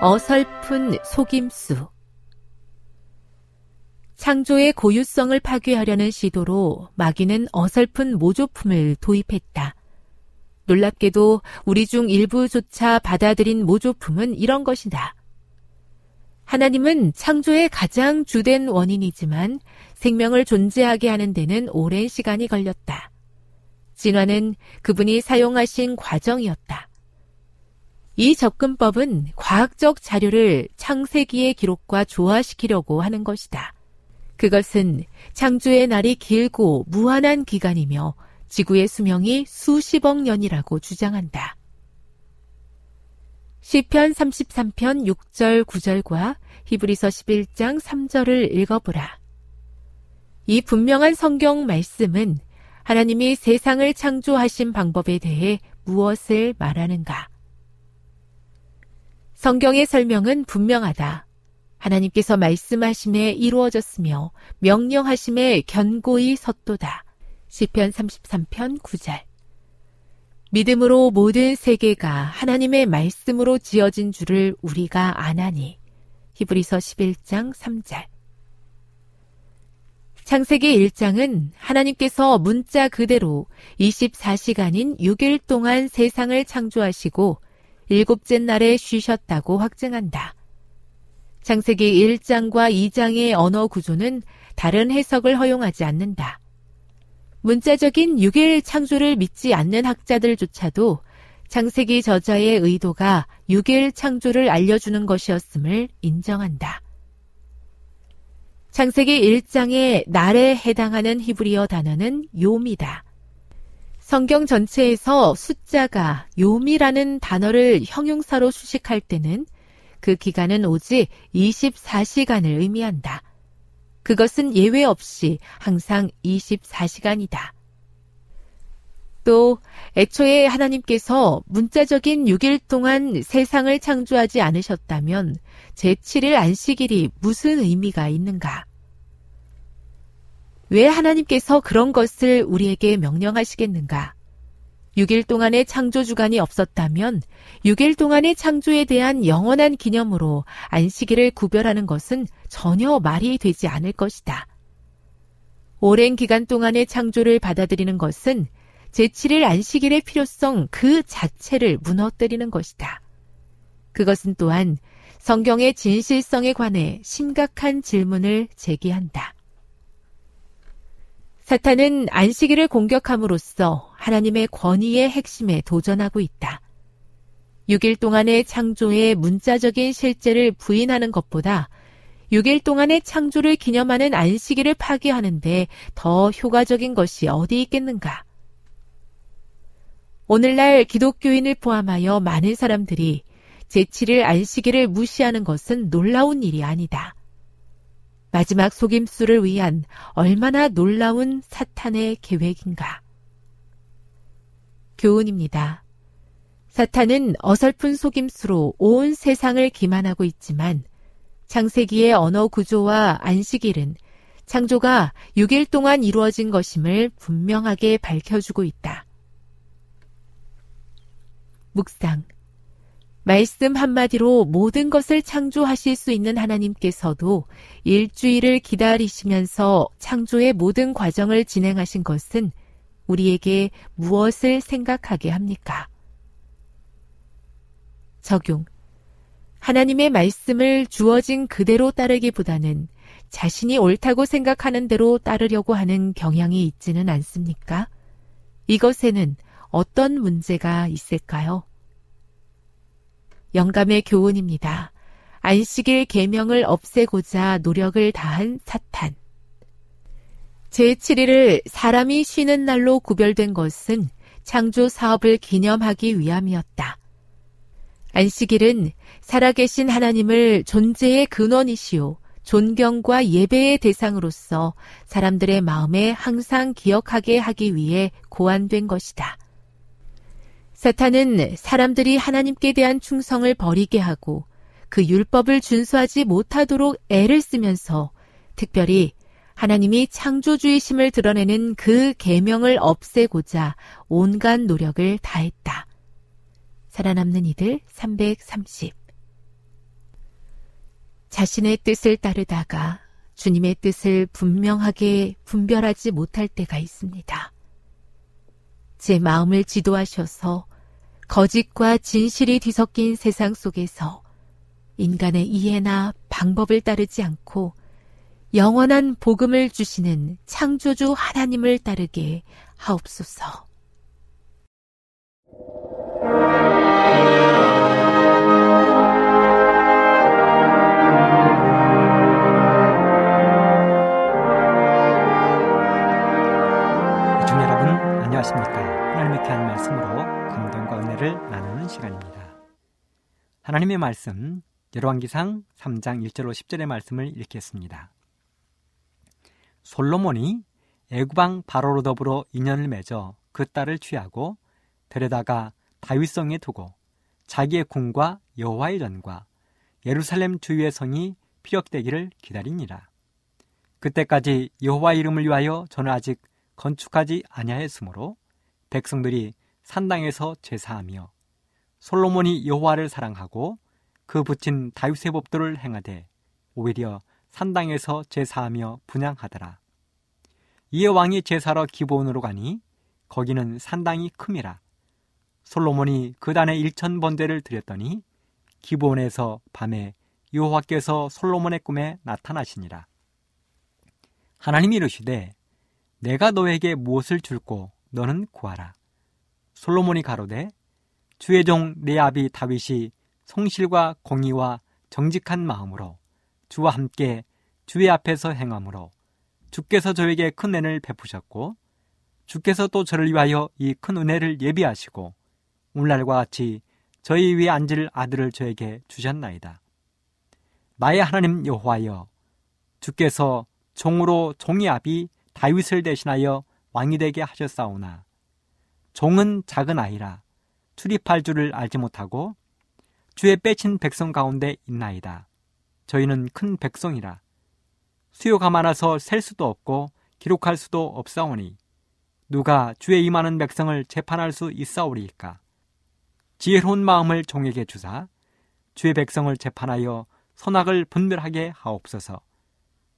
어설픈 속임수 창조의 고유성을 파괴하려는 시도로 마귀는 어설픈 모조품을 도입했다. 놀랍게도 우리 중 일부조차 받아들인 모조품은 이런 것이다. 하나님은 창조의 가장 주된 원인이지만 생명을 존재하게 하는 데는 오랜 시간이 걸렸다. 진화는 그분이 사용하신 과정이었다. 이 접근법은 과학적 자료를 창세기의 기록과 조화시키려고 하는 것이다. 그것은 창조의 날이 길고 무한한 기간이며 지구의 수명이 수십억 년이라고 주장한다. 시편 33편 6절 9절과 히브리서 11장 3절을 읽어보라. 이 분명한 성경 말씀은 하나님이 세상을 창조하신 방법에 대해 무엇을 말하는가? 성경의 설명은 분명하다. 하나님께서 말씀하심에 이루어졌으며 명령하심에 견고히 섰도다. 시편 33편 9절. 믿음으로 모든 세계가 하나님의 말씀으로 지어진 줄을 우리가 아나니. 히브리서 11장 3절. 창세기 1장은 하나님께서 문자 그대로 24시간인 6일 동안 세상을 창조하시고 일곱째 날에 쉬셨다고 확증한다. 창세기 1장과 2장의 언어 구조는 다른 해석을 허용하지 않는다. 문자적인 6일 창조를 믿지 않는 학자들조차도 창세기 저자의 의도가 6일 창조를 알려주는 것이었음을 인정한다. 창세기 1장의 날에 해당하는 히브리어 단어는 요미다. 성경 전체에서 숫자가 요미라는 단어를 형용사로 수식할 때는 그 기간은 오직 24시간을 의미한다. 그것은 예외 없이 항상 24시간이다. 또 애초에 하나님께서 문자적인 6일 동안 세상을 창조하지 않으셨다면 제7일 안식일이 무슨 의미가 있는가? 왜 하나님께서 그런 것을 우리에게 명령하시겠는가? 6일 동안의 창조 주간이 없었다면 6일 동안의 창조에 대한 영원한 기념으로 안식일을 구별하는 것은 전혀 말이 되지 않을 것이다. 오랜 기간 동안의 창조를 받아들이는 것은 제7일 안식일의 필요성 그 자체를 무너뜨리는 것이다. 그것은 또한 성경의 진실성에 관해 심각한 질문을 제기한다. 사탄은 안식일을 공격함으로써 하나님의 권위의 핵심에 도전하고 있다. 6일 동안의 창조의 문자적인 실제를 부인하는 것보다 6일 동안의 창조를 기념하는 안식일을 파괴하는데 더 효과적인 것이 어디 있겠는가? 오늘날 기독교인을 포함하여 많은 사람들이 제7일 안식일을 무시하는 것은 놀라운 일이 아니다. 마지막 속임수를 위한 얼마나 놀라운 사탄의 계획인가. 교훈입니다. 사탄은 어설픈 속임수로 온 세상을 기만하고 있지만 창세기의 언어 구조와 안식일은 창조가 6일 동안 이루어진 것임을 분명하게 밝혀주고 있다. 묵상. 말씀 한마디로 모든 것을 창조하실 수 있는 하나님께서도 일주일을 기다리시면서 창조의 모든 과정을 진행하신 것은 우리에게 무엇을 생각하게 합니까? 적용. 하나님의 말씀을 주어진 그대로 따르기보다는 자신이 옳다고 생각하는 대로 따르려고 하는 경향이 있지는 않습니까? 이것에는 어떤 문제가 있을까요? 영감의 교훈입니다. 안식일 계명을 없애고자 노력을 다한 사탄. 제7일을 사람이 쉬는 날로 구별된 것은 창조 사업을 기념하기 위함이었다. 안식일은 살아계신 하나님을 존재의 근원이시오 존경과 예배의 대상으로서 사람들의 마음에 항상 기억하게 하기 위해 고안된 것이다. 사탄은 사람들이 하나님께 대한 충성을 버리게 하고 그 율법을 준수하지 못하도록 애를 쓰면서 특별히 하나님이 창조주의심을 드러내는 그 계명을 없애고자 온갖 노력을 다했다. 살아남는 이들 330 자신의 뜻을 따르다가 주님의 뜻을 분명하게 분별하지 못할 때가 있습니다. 제 마음을 지도하셔서 거짓과 진실이 뒤섞인 세상 속에서 인간의 이해나 방법을 따르지 않고 영원한 복음을 주시는 창조주 하나님을 따르게 하옵소서. 하나님의 말씀 열왕기상 3장 1절로 10절의 말씀을 읽겠습니다. 솔로몬이 애구방 바로로 더불어 인연을 맺어 그 딸을 취하고 데려다가 다윗성에 두고 자기의 궁과 여호와의 전과 예루살렘 주위의 성이 피력되기를 기다리니라. 그때까지 여호와 이름을 위하여 저는 아직 건축하지 아니하였으므로 백성들이 산당에서 제사하며 솔로몬이 여호와를 사랑하고 그 붙인 다윗의 법도를 행하되 오히려 산당에서 제사하며 분양하더라. 이에 왕이 제사로 기본으로 가니 거기는 산당이 큼이라. 솔로몬이 그 단에 일천 번대를 드렸더니 기본에서 밤에 여호와께서 솔로몬의 꿈에 나타나시니라. 하나님이 이르시되 내가 너에게 무엇을 줄고 너는 구하라. 솔로몬이 가로되 주의 종 내 아비 다윗이 성실과 공의와 정직한 마음으로 주와 함께 주의 앞에서 행함으로 주께서 저에게 큰 은혜를 베푸셨고 주께서 또 저를 위하여 이 큰 은혜를 예비하시고 오늘날과 같이 저희 위에 앉을 아들을 저에게 주셨나이다. 나의 하나님 여호와여 주께서 종으로 종의 아비 다윗을 대신하여 왕이 되게 하셨사오나 종은 작은 아이라 출입할 줄을 알지 못하고 주의 빼친 백성 가운데 있나이다. 저희는 큰 백성이라. 수요가 많아서 셀 수도 없고 기록할 수도 없사오니 누가 주의 임하는 백성을 재판할 수 있사오리이까. 지혜로운 마음을 종에게 주사 주의 백성을 재판하여 선악을 분별하게 하옵소서.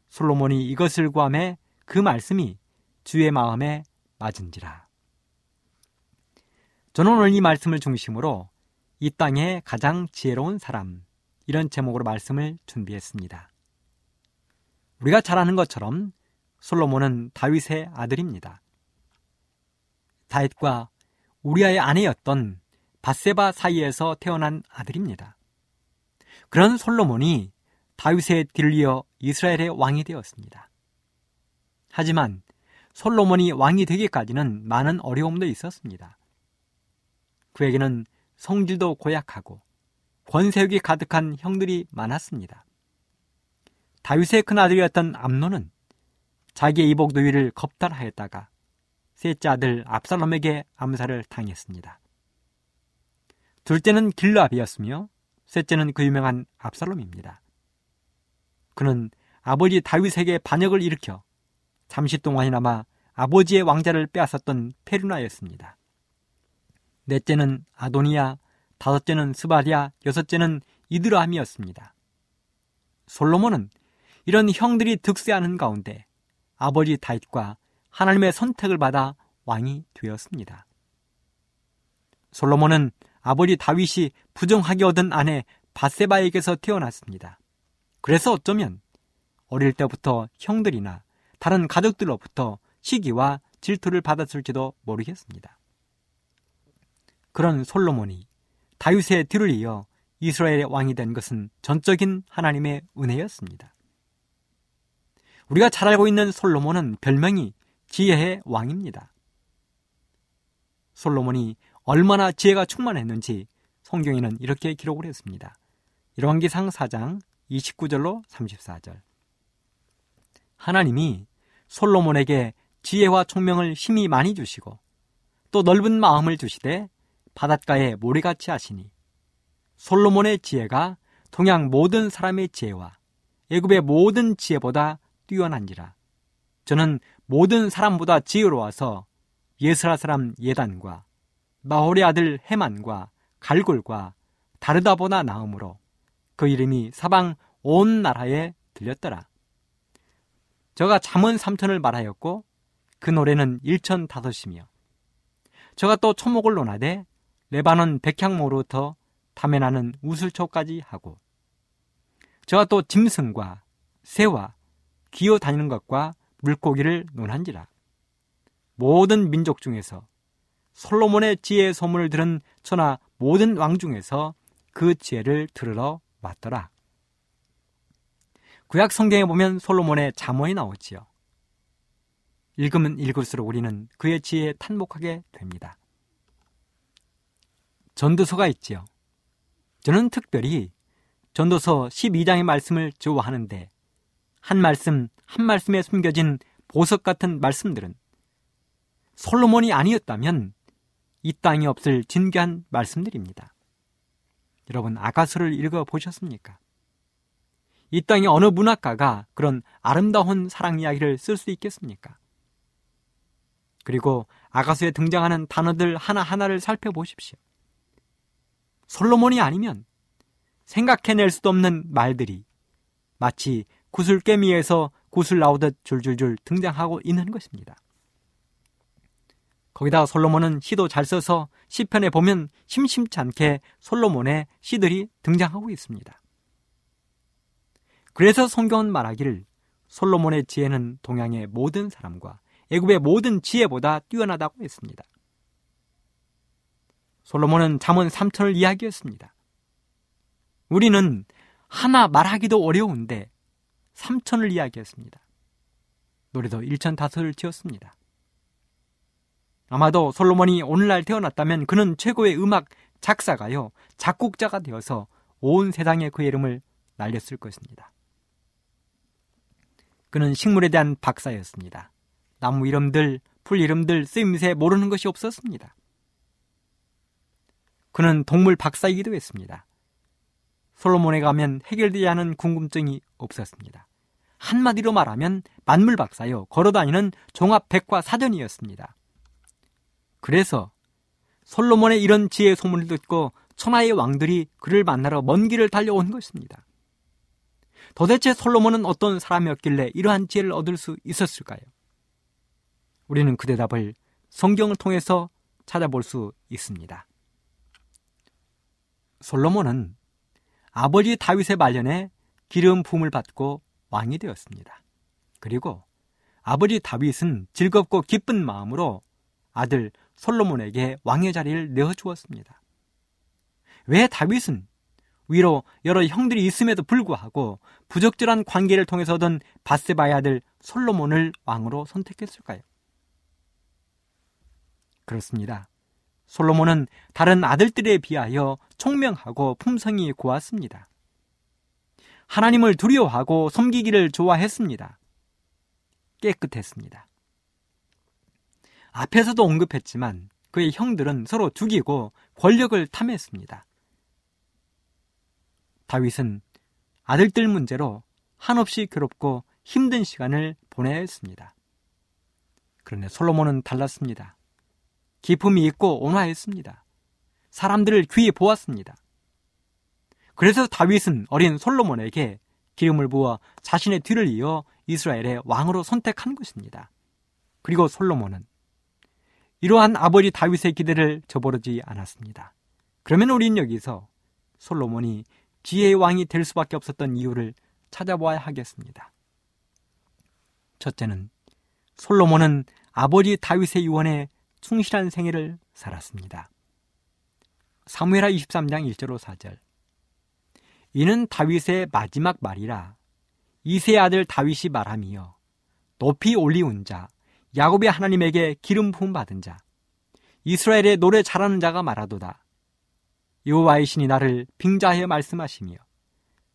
솔로몬이 이것을 구함에 그 말씀이 주의 마음에 맞은지라. 저는 오늘 이 말씀을 중심으로 이 땅의 가장 지혜로운 사람 이런 제목으로 말씀을 준비했습니다. 우리가 잘 아는 것처럼 솔로몬은 다윗의 아들입니다. 다윗과 우리아의 아내였던 바세바 사이에서 태어난 아들입니다. 그런 솔로몬이 다윗의 뒤를 이어 이스라엘의 왕이 되었습니다. 하지만 솔로몬이 왕이 되기까지는 많은 어려움도 있었습니다. 그에게는 성질도 고약하고 권세욕이 가득한 형들이 많았습니다. 다윗의 큰아들이었던 암노는 자기의 이복 노위를 겁탈하였다가 셋째 아들 압살롬에게 암살을 당했습니다. 둘째는 길라압이었으며 셋째는 그 유명한 압살롬입니다. 그는 아버지 다윗에게 반역을 일으켜 잠시 동안이나마 아버지의 왕자를 빼앗았던 페르나였습니다. 넷째는 아도니아, 다섯째는 스바리아, 여섯째는 이드라함이었습니다. 솔로몬은 이런 형들이 득세하는 가운데 아버지 다윗과 하나님의 선택을 받아 왕이 되었습니다. 솔로몬은 아버지 다윗이 부정하게 얻은 아내 바세바에게서 태어났습니다. 그래서 어쩌면 어릴 때부터 형들이나 다른 가족들로부터 시기와 질투를 받았을지도 모르겠습니다. 그런 솔로몬이 다윗의 뒤를 이어 이스라엘의 왕이 된 것은 전적인 하나님의 은혜였습니다. 우리가 잘 알고 있는 솔로몬은 별명이 지혜의 왕입니다. 솔로몬이 얼마나 지혜가 충만했는지 성경에는 이렇게 기록을 했습니다. 열왕기상 4장 29절로 34절. 하나님이 솔로몬에게 지혜와 총명을 힘이 많이 주시고 또 넓은 마음을 주시되 바닷가에 모래같이 하시니 솔로몬의 지혜가 동양 모든 사람의 지혜와 애굽의 모든 지혜보다 뛰어난지라. 저는 모든 사람보다 지혜로워서 예스라 사람 예단과 마홀의 아들 해만과 갈골과 다르다보나 나음으로 그 이름이 사방 온 나라에 들렸더라. 저가 잠언 삼천을 말하였고 그 노래는 일천 다섯이며 저가 또 초목을 논하되 레바논 백향모로부터 담에 나는 우슬초까지 하고 저가 또 짐승과 새와 기어 다니는 것과 물고기를 논한지라 모든 민족 중에서 솔로몬의 지혜의 소문을 들은 천하 모든 왕 중에서 그 지혜를 들으러 왔더라. 구약 성경에 보면 솔로몬의 잠언이 나오지요. 읽으면 읽을수록 우리는 그의 지혜에 탄복하게 됩니다. 전도서가 있지요. 저는 특별히 전도서 12장의 말씀을 좋아하는데 한 말씀 한 말씀에 숨겨진 보석 같은 말씀들은 솔로몬이 아니었다면 이 땅이 없을 진귀한 말씀들입니다. 여러분 아가서를 읽어 보셨습니까? 이 땅에 어느 문학가가 그런 아름다운 사랑 이야기를 쓸 수 있겠습니까? 그리고 아가서에 등장하는 단어들 하나하나를 살펴보십시오. 솔로몬이 아니면 생각해낼 수도 없는 말들이 마치 구슬깨미에서 구슬 나오듯 줄줄줄 등장하고 있는 것입니다. 거기다 솔로몬은 시도 잘 써서 시편에 보면 심심치 않게 솔로몬의 시들이 등장하고 있습니다. 그래서 성경은 말하기를 솔로몬의 지혜는 동양의 모든 사람과 애굽의 모든 지혜보다 뛰어나다고 했습니다. 솔로몬은 잠언 3천을 이야기했습니다. 우리는 하나 말하기도 어려운데 3천을 이야기했습니다. 노래도 1천 다섯을 지었습니다. 아마도 솔로몬이 오늘날 태어났다면 그는 최고의 음악 작사가요, 작곡자가 되어서 온 세상에 그 이름을 날렸을 것입니다. 그는 식물에 대한 박사였습니다. 나무 이름들, 풀 이름들, 쓰임새 모르는 것이 없었습니다. 그는 동물 박사이기도 했습니다. 솔로몬에 가면 해결되지 않은 궁금증이 없었습니다. 한마디로 말하면 만물 박사요, 걸어다니는 종합 백과 사전이었습니다. 그래서 솔로몬의 이런 지혜 소문을 듣고 천하의 왕들이 그를 만나러 먼 길을 달려온 것입니다. 도대체 솔로몬은 어떤 사람이었길래 이러한 지혜를 얻을 수 있었을까요? 우리는 그 대답을 성경을 통해서 찾아볼 수 있습니다. 솔로몬은 아버지 다윗의 말년에 기름 부음을 받고 왕이 되었습니다. 그리고 아버지 다윗은 즐겁고 기쁜 마음으로 아들 솔로몬에게 왕의 자리를 내어 주었습니다. 왜 다윗은 위로 여러 형들이 있음에도 불구하고 부적절한 관계를 통해서 얻은 바세바의 아들 솔로몬을 왕으로 선택했을까요? 그렇습니다. 솔로몬은 다른 아들들에 비하여 총명하고 품성이 고왔습니다. 하나님을 두려워하고 섬기기를 좋아했습니다. 깨끗했습니다. 앞에서도 언급했지만 그의 형들은 서로 죽이고 권력을 탐했습니다. 다윗은 아들들 문제로 한없이 괴롭고 힘든 시간을 보내야 했습니다. 그런데 솔로몬은 달랐습니다. 기품이 있고 온화했습니다. 사람들을 귀히 보았습니다. 그래서 다윗은 어린 솔로몬에게 기름을 부어 자신의 뒤를 이어 이스라엘의 왕으로 선택한 것입니다. 그리고 솔로몬은 이러한 아버지 다윗의 기대를 저버리지 않았습니다. 그러면 우린 여기서 솔로몬이 지혜의 왕이 될 수밖에 없었던 이유를 찾아보아야 하겠습니다. 첫째는 솔로몬은 아버지 다윗의 유언에 충실한 생애를 살았습니다. 사무엘하 23장 1절 4절. 이는 다윗의 마지막 말이라 이세 아들 다윗이 말하며 높이 올리운 자 야곱의 하나님에게 기름 부음 받은 자 이스라엘의 노래 잘하는 자가 말하도다. 여호와의 신이 나를 빙자하여 말씀하시며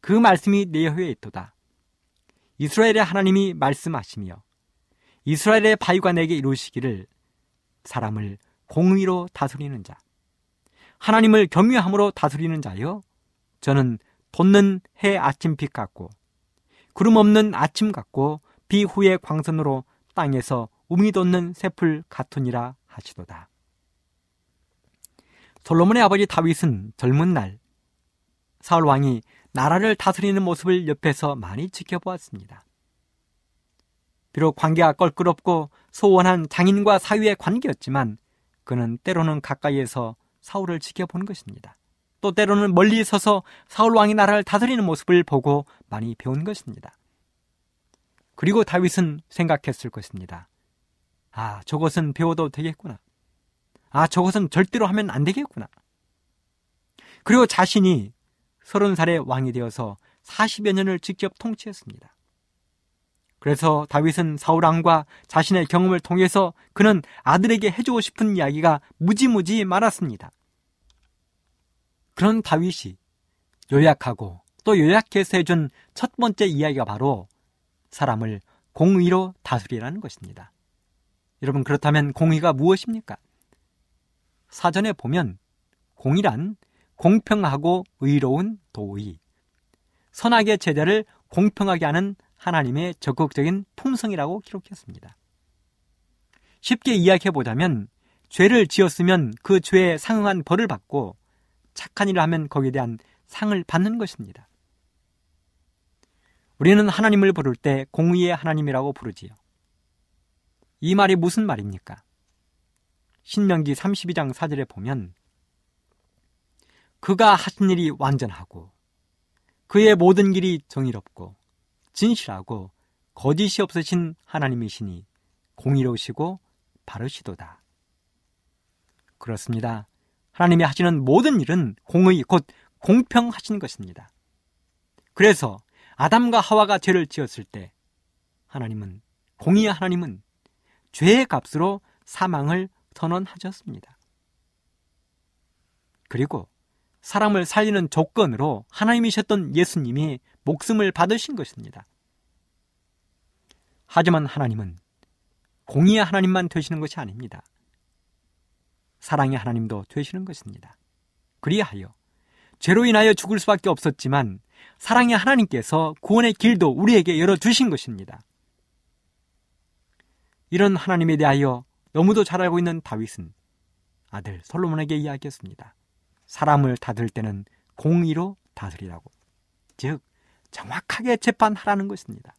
그 말씀이 내 혀에 있도다. 이스라엘의 하나님이 말씀하시며 이스라엘의 바위가 내게 이루시기를 사람을 공의로 다스리는 자 하나님을 경외함으로 다스리는 자여 저는 돋는 해 아침빛 같고 구름 없는 아침 같고 비 후의 광선으로 땅에서 우미 돋는 새풀 같으니라 하시도다. 솔로몬의 아버지 다윗은 젊은 날 사울 왕이 나라를 다스리는 모습을 옆에서 많이 지켜보았습니다. 비록 관계가 껄끄럽고 소원한 장인과 사위의 관계였지만 그는 때로는 가까이에서 사울을 지켜본 것입니다. 또 때로는 멀리 서서 사울 왕이 나라를 다스리는 모습을 보고 많이 배운 것입니다. 그리고 다윗은 생각했을 것입니다. 아, 저것은 배워도 되겠구나. 아, 저것은 절대로 하면 안 되겠구나. 그리고 자신이 서른 살의 왕이 되어서 40여 년을 직접 통치했습니다. 그래서 다윗은 사울왕과 자신의 경험을 통해서 그는 아들에게 해주고 싶은 이야기가 무지무지 많았습니다. 그런 다윗이 요약하고 또 요약해서 해준 첫 번째 이야기가 바로 사람을 공의로 다스리라는 것입니다. 여러분 그렇다면 공의가 무엇입니까? 사전에 보면 공의란 공평하고 의로운 도의, 선악의 제대를 공평하게 하는 하나님의 적극적인 품성이라고 기록했습니다. 쉽게 이야기해 보자면 죄를 지었으면 그 죄에 상응한 벌을 받고 착한 일을 하면 거기에 대한 상을 받는 것입니다. 우리는 하나님을 부를 때 공의의 하나님이라고 부르지요. 이 말이 무슨 말입니까? 신명기 32장 4절에 보면 그가 하신 일이 완전하고 그의 모든 길이 정의롭고 진실하고 거짓이 없으신 하나님이시니 공의로우시고 바르시도다. 그렇습니다. 하나님이 하시는 모든 일은 공의 곧 공평하신 것입니다. 그래서 아담과 하와가 죄를 지었을 때 하나님은 공의의 하나님은 죄의 값으로 사망을 선언하셨습니다. 그리고 사람을 살리는 조건으로 하나님이셨던 예수님이 목숨을 받으신 것입니다. 하지만 하나님은 공의의 하나님만 되시는 것이 아닙니다. 사랑의 하나님도 되시는 것입니다. 그리하여 죄로 인하여 죽을 수밖에 없었지만 사랑의 하나님께서 구원의 길도 우리에게 열어주신 것입니다. 이런 하나님에 대하여 너무도 잘 알고 있는 다윗은 아들 솔로몬에게 이야기했습니다. 사람을 다들 때는 공의로 다스리라고. 즉, 정확하게 재판하라는 것입니다.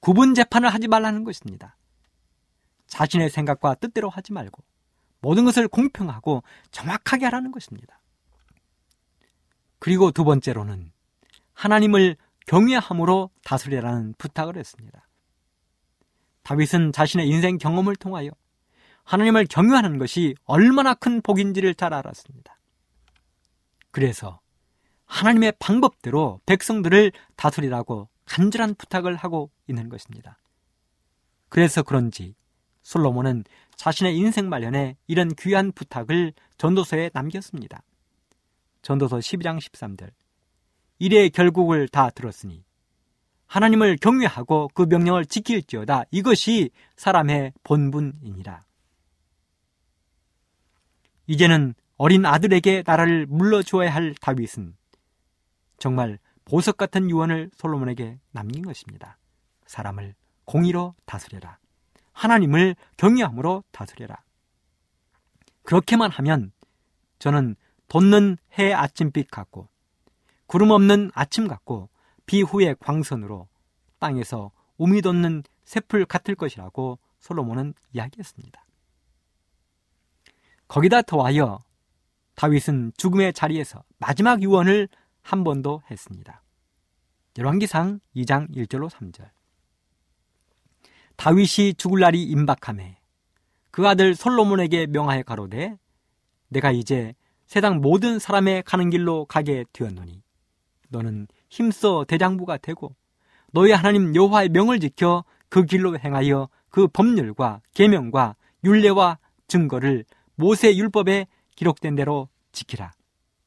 구분 재판을 하지 말라는 것입니다. 자신의 생각과 뜻대로 하지 말고 모든 것을 공평하고 정확하게 하라는 것입니다. 그리고 두 번째로는 하나님을 경외함으로 다스리라는 부탁을 했습니다. 다윗은 자신의 인생 경험을 통하여 하나님을 경외하는 것이 얼마나 큰 복인지를 잘 알았습니다. 그래서 하나님의 방법대로 백성들을 다스리라고 간절한 부탁을 하고 있는 것입니다. 그래서 그런지 솔로몬은 자신의 인생 말년에 이런 귀한 부탁을 전도서에 남겼습니다. 전도서 12장 13절. 이래 결국을 다 들었으니 하나님을 경외하고 그 명령을 지킬지어다 이것이 사람의 본분이니라. 이제는 어린 아들에게 나라를 물러주어야 할 다윗은 정말 보석 같은 유언을 솔로몬에게 남긴 것입니다. 사람을 공의로 다스려라. 하나님을 경외함으로 다스려라. 그렇게만 하면 저는 돋는 해 아침빛 같고 구름 없는 아침 같고 비 후의 광선으로 땅에서 우미 돋는 새풀 같을 것이라고 솔로몬은 이야기했습니다. 거기다 더하여 다윗은 죽음의 자리에서 마지막 유언을 한번더 했습니다. 열왕기상 2장 1절로 3절. 다윗이 죽을 날이 임박함에 그 아들 솔로몬에게 명하여 가로되 내가 이제 세상 모든 사람의 가는 길로 가게 되었노니 너는 힘써 대장부가 되고 너희 하나님 여호와의 명을 지켜 그 길로 행하여 그 법률과 계명과 율례와 증거를 모세 율법에 기록된 대로 지키라.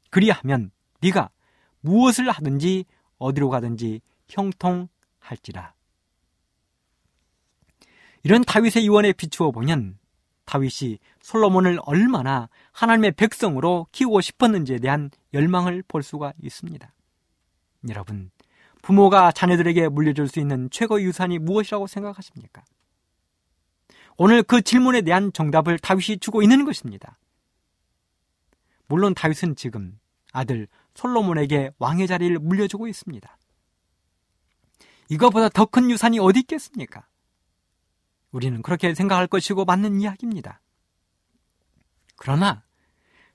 그리하면 네가 무엇을 하든지 어디로 가든지 형통할지라. 이런 다윗의 유언에 비추어 보면 다윗이 솔로몬을 얼마나 하나님의 백성으로 키우고 싶었는지에 대한 열망을 볼 수가 있습니다. 여러분, 부모가 자녀들에게 물려줄 수 있는 최고 유산이 무엇이라고 생각하십니까? 오늘 그 질문에 대한 정답을 다윗이 주고 있는 것입니다. 물론 다윗은 지금 아들 솔로몬에게 왕의 자리를 물려주고 있습니다. 이거보다 더 큰 유산이 어디 있겠습니까? 우리는 그렇게 생각할 것이고 맞는 이야기입니다. 그러나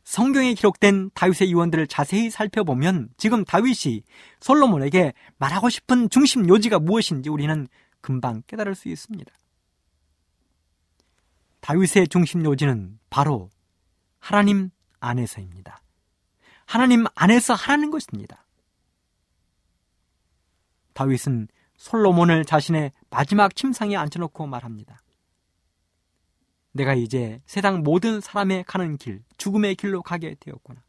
성경에 기록된 다윗의 유언들을 자세히 살펴보면 지금 다윗이 솔로몬에게 말하고 싶은 중심 요지가 무엇인지 우리는 금방 깨달을 수 있습니다. 다윗의 중심 요지는 바로 하나님 안에서입니다. 하나님 안에서 하라는 것입니다. 다윗은 솔로몬을 자신의 마지막 침상에 앉혀놓고 말합니다. 내가 이제 세상 모든 사람의 가는 길, 죽음의 길로 가게 되었구나.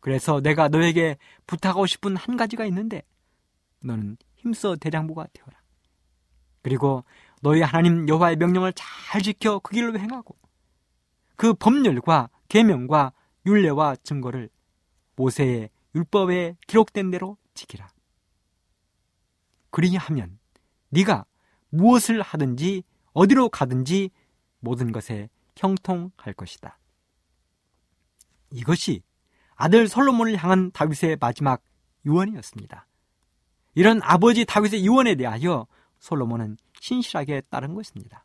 그래서 내가 너에게 부탁하고 싶은 한 가지가 있는데, 너는 힘써 대장부가 되어라. 그리고 너희 하나님 여호와의 명령을 잘 지켜 그 길로 행하고 그 법률과 계명과 율례와 증거를 모세의 율법에 기록된 대로 지키라. 그리하면 네가 무엇을 하든지 어디로 가든지 모든 것에 형통할 것이다. 이것이 아들 솔로몬을 향한 다윗의 마지막 유언이었습니다. 이런 아버지 다윗의 유언에 대하여 솔로몬은 신실하게 따른 것입니다.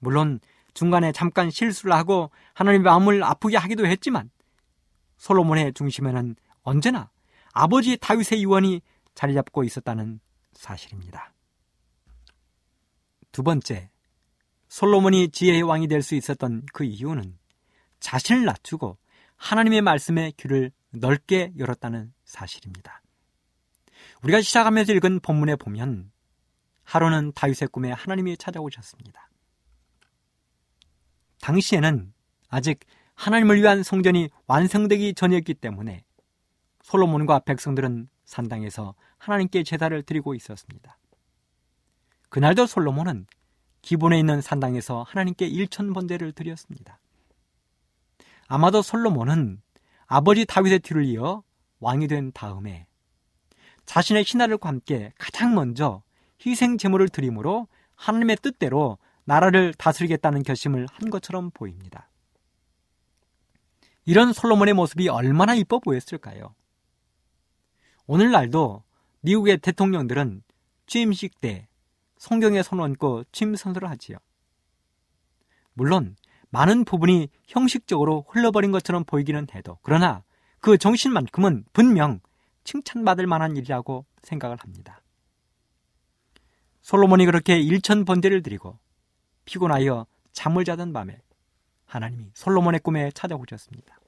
물론 중간에 잠깐 실수를 하고 하나님의 마음을 아프게 하기도 했지만 솔로몬의 중심에는 언제나 아버지 다윗의 유언이 자리 잡고 있었다는 사실입니다. 두 번째, 솔로몬이 지혜의 왕이 될 수 있었던 그 이유는 자신을 낮추고 하나님의 말씀에 귀를 넓게 열었다는 사실입니다. 우리가 시작하면서 읽은 본문에 보면 하루는 다윗의 꿈에 하나님이 찾아오셨습니다. 당시에는 아직 하나님을 위한 성전이 완성되기 전이었기 때문에 솔로몬과 백성들은 산당에서 하나님께 제사를 드리고 있었습니다. 그날도 솔로몬은 기본에 있는 산당에서 하나님께 일천 번제를 드렸습니다. 아마도 솔로몬은 아버지 다윗의 뒤를 이어 왕이 된 다음에 자신의 신하들과 함께 가장 먼저 희생 제물을 드림으로 하나님의 뜻대로 나라를 다스리겠다는 결심을 한 것처럼 보입니다. 이런 솔로몬의 모습이 얼마나 이뻐 보였을까요? 오늘날도 미국의 대통령들은 취임식 때 성경에 손 얹고 취임 선서를 하지요. 물론 많은 부분이 형식적으로 흘러버린 것처럼 보이기는 해도 그러나 그 정신만큼은 분명 칭찬받을 만한 일이라고 생각을 합니다. 솔로몬이 그렇게 일천 번제를 드리고 피곤하여 잠을 자던 밤에 하나님이 솔로몬의 꿈에 찾아오셨습니다.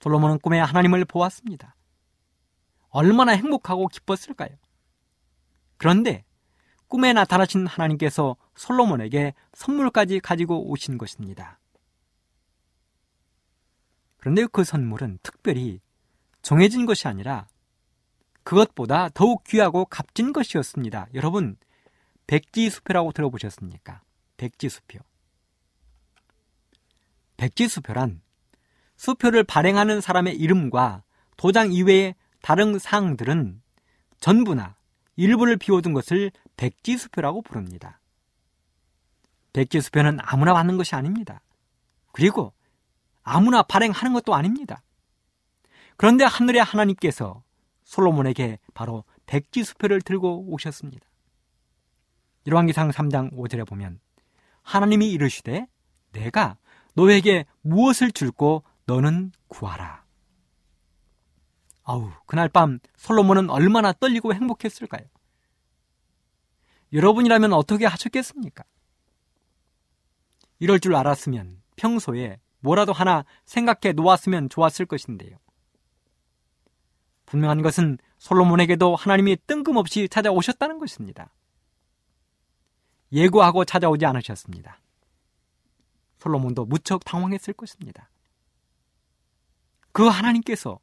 솔로몬은 꿈에 하나님을 보았습니다. 얼마나 행복하고 기뻤을까요? 그런데 꿈에 나타나신 하나님께서 솔로몬에게 선물까지 가지고 오신 것입니다. 그런데 그 선물은 특별히 정해진 것이 아니라 그것보다 더욱 귀하고 값진 것이었습니다. 여러분, 백지수표라고 들어보셨습니까? 백지수표. 백지수표란 수표를 발행하는 사람의 이름과 도장 이외의 다른 사항들은 전부나 일부를 비워둔 것을 백지수표라고 부릅니다. 백지수표는 아무나 받는 것이 아닙니다. 그리고 아무나 발행하는 것도 아닙니다. 그런데 하늘의 하나님께서 솔로몬에게 바로 백지 수표를 들고 오셨습니다. 열왕기상 3장 5절에 보면 하나님이 이르시되 내가 너에게 무엇을 줄고 너는 구하라. 아우, 그날 밤 솔로몬은 얼마나 떨리고 행복했을까요? 여러분이라면 어떻게 하셨겠습니까? 이럴 줄 알았으면 평소에 뭐라도 하나 생각해 놓았으면 좋았을 것인데요. 분명한 것은 솔로몬에게도 하나님이 뜬금없이 찾아오셨다는 것입니다. 예고하고 찾아오지 않으셨습니다. 솔로몬도 무척 당황했을 것입니다. 그 하나님께서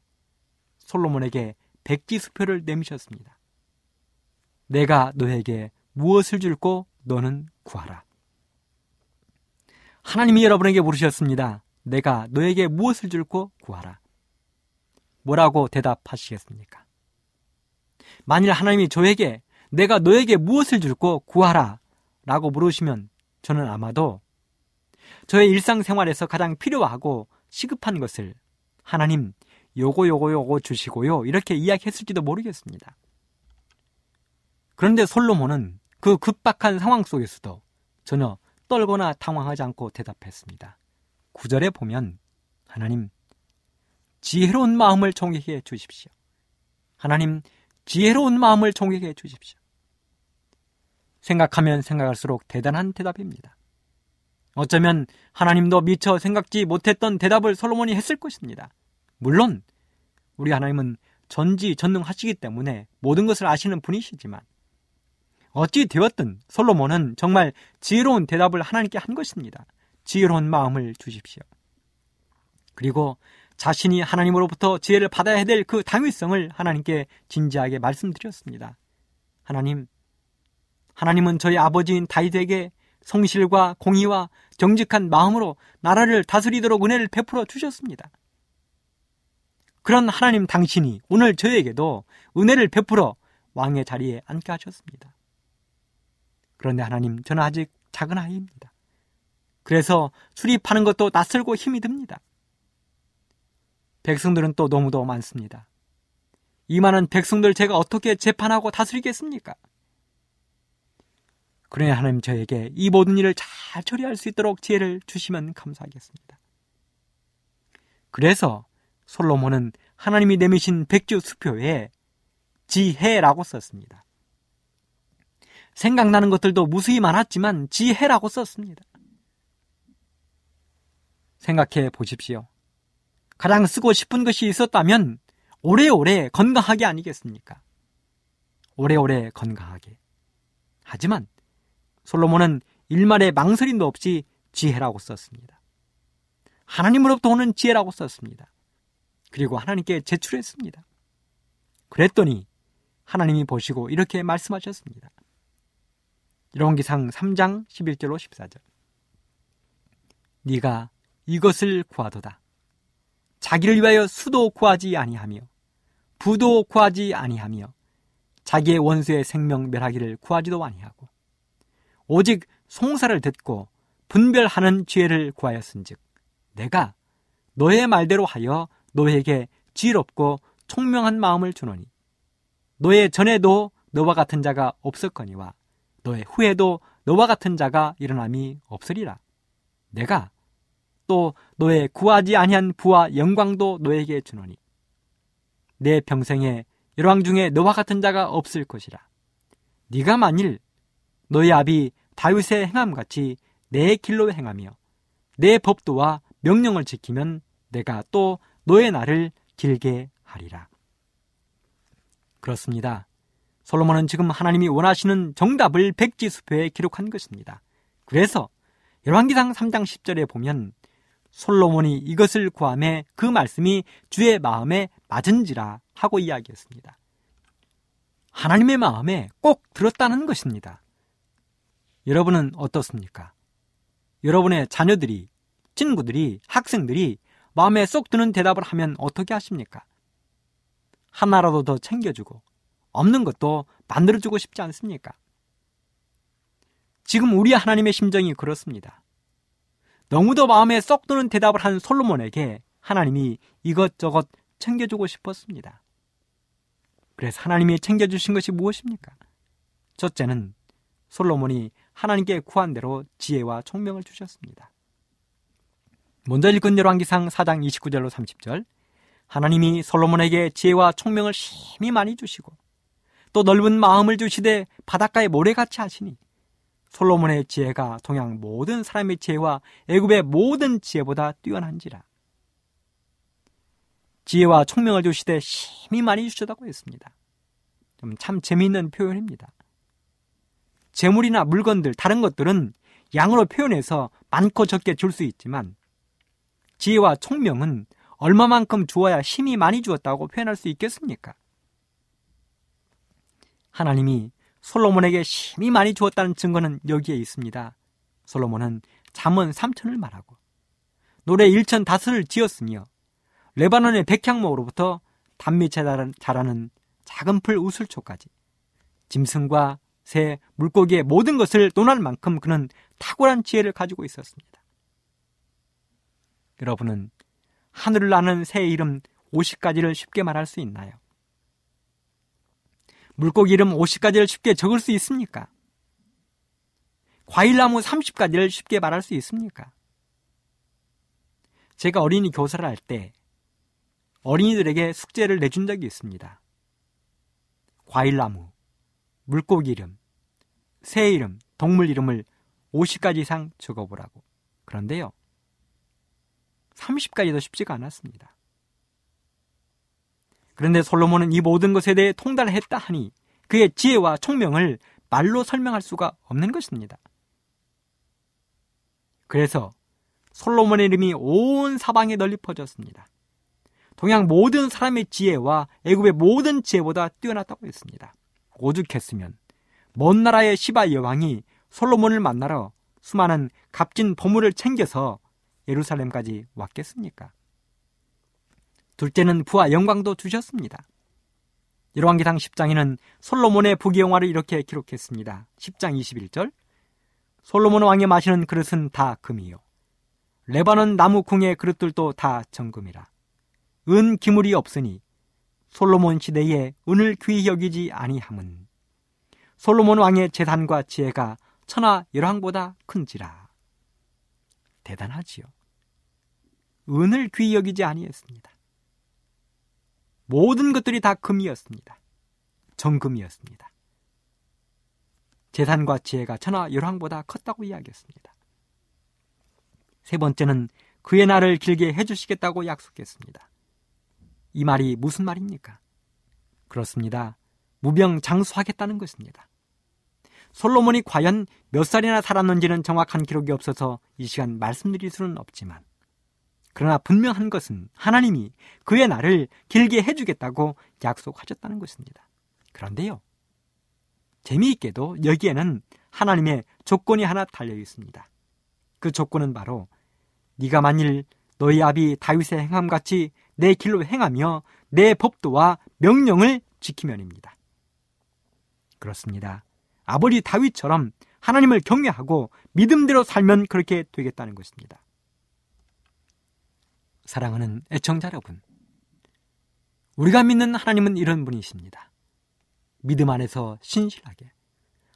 솔로몬에게 백지수표를 내미셨습니다. 내가 너에게 무엇을 줄고 너는 구하라. 하나님이 여러분에게 물으셨습니다. 내가 너에게 무엇을 줄고 구하라. 뭐라고 대답하시겠습니까? 만일 하나님이 저에게 내가 너에게 무엇을 줄고 구하라 라고 물으시면 저는 아마도 저의 일상생활에서 가장 필요하고 시급한 것을 하나님 요거 요거 요거 주시고요 이렇게 이야기했을지도 모르겠습니다. 그런데 솔로몬은 그 급박한 상황 속에서도 전혀 떨거나 당황하지 않고 대답했습니다. 구절에 보면 하나님 지혜로운 마음을 종에게 해 주십시오. 하나님 지혜로운 마음을 종에게 해 주십시오. 생각하면 생각할수록 대단한 대답입니다. 어쩌면 하나님도 미처 생각지 못했던 대답을 솔로몬이 했을 것입니다. 물론 우리 하나님은 전지 전능하시기 때문에 모든 것을 아시는 분이시지만 어찌 되었든 솔로몬은 정말 지혜로운 대답을 하나님께 한 것입니다. 지혜로운 마음을 주십시오. 그리고 자신이 하나님으로부터 지혜를 받아야 될 그 당위성을 하나님께 진지하게 말씀드렸습니다. 하나님, 하나님은 저희 아버지인 다윗에게 성실과 공의와 정직한 마음으로 나라를 다스리도록 은혜를 베풀어 주셨습니다. 그런 하나님 당신이 오늘 저에게도 은혜를 베풀어 왕의 자리에 앉게 하셨습니다. 그런데 하나님, 저는 아직 작은 아이입니다. 그래서 출입하는 것도 낯설고 힘이 듭니다. 백성들은 또 너무도 많습니다. 이 많은 백성들 제가 어떻게 재판하고 다스리겠습니까? 그러니 하나님 저에게 이 모든 일을 잘 처리할 수 있도록 지혜를 주시면 감사하겠습니다. 그래서 솔로몬은 하나님이 내미신 백주 수표에 지혜라고 썼습니다. 생각나는 것들도 무수히 많았지만 지혜라고 썼습니다. 생각해 보십시오. 가장 쓰고 싶은 것이 있었다면 오래오래 건강하게 아니겠습니까? 오래오래 건강하게. 하지만 솔로몬은 일말의 망설임도 없이 지혜라고 썼습니다. 하나님으로부터 오는 지혜라고 썼습니다. 그리고 하나님께 제출했습니다. 그랬더니 하나님이 보시고 이렇게 말씀하셨습니다. 이런기상 3장 11절로 14절. 네가 이것을 구하도다. 자기를 위하여 수도 구하지 아니하며 부도 구하지 아니하며 자기의 원수의 생명 멸하기를 구하지도 아니하고 오직 송사를 듣고 분별하는 지혜를 구하였은즉 내가 너의 말대로 하여 너에게 지혜롭고 총명한 마음을 주노니 너의 전에도 너와 같은 자가 없었거니와 너의 후에도 너와 같은 자가 일어남이 없으리라. 내가 또 너의 구하지 아니한 부와 영광도 너에게 주노니 내 평생에 열왕 중에 너와 같은 자가 없을 것이라. 네가 만일 너의 아비 다윗의 행함 같이 내 길로 행하며 내 법도와 명령을 지키면 내가 또 너의 날을 길게 하리라. 그렇습니다. 솔로몬은 지금 하나님이 원하시는 정답을 백지수표에 기록한 것입니다. 그래서 열왕기상 3장 10절에 보면 솔로몬이 이것을 구함에 그 말씀이 주의 마음에 맞은지라 하고 이야기했습니다. 하나님의 마음에 꼭 들었다는 것입니다. 여러분은 어떻습니까? 여러분의 자녀들이, 친구들이, 학생들이 마음에 쏙 드는 대답을 하면 어떻게 하십니까? 하나라도 더 챙겨주고, 없는 것도 만들어주고 싶지 않습니까? 지금 우리 하나님의 심정이 그렇습니다. 너무도 마음에 쏙 드는 대답을 한 솔로몬에게 하나님이 이것저것 챙겨주고 싶었습니다. 그래서 하나님이 챙겨주신 것이 무엇입니까? 첫째는 솔로몬이 하나님께 구한 대로 지혜와 총명을 주셨습니다. 먼저 읽은 열왕기상 4장 29절로 30절 하나님이 솔로몬에게 지혜와 총명을 심히 많이 주시고 또 넓은 마음을 주시되 바닷가에 모래같이 하시니 솔로몬의 지혜가 동양 모든 사람의 지혜와 애굽의 모든 지혜보다 뛰어난지라. 지혜와 총명을 주시되 심히 많이 주셨다고 했습니다. 참 재미있는 표현입니다. 재물이나 물건들, 다른 것들은 양으로 표현해서 많고 적게 줄 수 있지만 지혜와 총명은 얼마만큼 주어야 힘이 많이 주었다고 표현할 수 있겠습니까? 하나님이 솔로몬에게 힘이 많이 주었다는 증거는 여기에 있습니다. 솔로몬은 잠언 3천을 말하고 노래 1천 다섯을 지었으며 레바논의 백향목으로부터 단미채 자라는 작은 풀 우슬초까지 짐승과 새, 물고기의 모든 것을 논할 만큼 그는 탁월한 지혜를 가지고 있었습니다. 여러분은 하늘을 나는 새의 이름 50가지를 쉽게 말할 수 있나요? 물고기 이름 50가지를 쉽게 적을 수 있습니까? 과일나무 30가지를 쉽게 말할 수 있습니까? 제가 어린이 교사를 할 때 어린이들에게 숙제를 내준 적이 있습니다. 과일나무, 물고기 이름, 새 이름, 동물 이름을 50가지 이상 적어보라고. 그런데요, 30가지도 쉽지가 않았습니다. 그런데 솔로몬은 이 모든 것에 대해 통달을 했다 하니 그의 지혜와 총명을 말로 설명할 수가 없는 것입니다. 그래서 솔로몬의 이름이 온 사방에 널리 퍼졌습니다. 동양 모든 사람의 지혜와 애굽의 모든 지혜보다 뛰어났다고 했습니다. 오죽했으면 먼 나라의 시바 여왕이 솔로몬을 만나러 수많은 값진 보물을 챙겨서 예루살렘까지 왔겠습니까? 둘째는 부와 영광도 주셨습니다. 열왕기상 10장에는 솔로몬의 부귀영화를 이렇게 기록했습니다. 10장 21절 솔로몬 왕이 마시는 그릇은 다 금이요. 레바논 나무 궁의 그릇들도 다 정금이라. 은 기물이 없으니 솔로몬 시대에 은을 귀히 여기지 아니함은 솔로몬 왕의 재산과 지혜가 천하 열왕보다 큰지라. 대단하지요. 은을 귀히 여기지 아니했습니다. 모든 것들이 다 금이었습니다. 정금이었습니다. 재산과 지혜가 천하 열왕보다 컸다고 이야기했습니다. 세 번째는 그의 날을 길게 해주시겠다고 약속했습니다. 이 말이 무슨 말입니까? 그렇습니다. 무병 장수하겠다는 것입니다. 솔로몬이 과연 몇 살이나 살았는지는 정확한 기록이 없어서 이 시간 말씀드릴 수는 없지만 그러나 분명한 것은 하나님이 그의 날을 길게 해주겠다고 약속하셨다는 것입니다. 그런데요. 재미있게도 여기에는 하나님의 조건이 하나 달려 있습니다. 그 조건은 바로 네가 만일 너희 아비 다윗의 행함같이 내 길로 행하며 내 법도와 명령을 지키면입니다. 그렇습니다. 아버지 다윗처럼 하나님을 경외하고 믿음대로 살면 그렇게 되겠다는 것입니다. 사랑하는 애청자 여러분. 우리가 믿는 하나님은 이런 분이십니다. 믿음 안에서 신실하게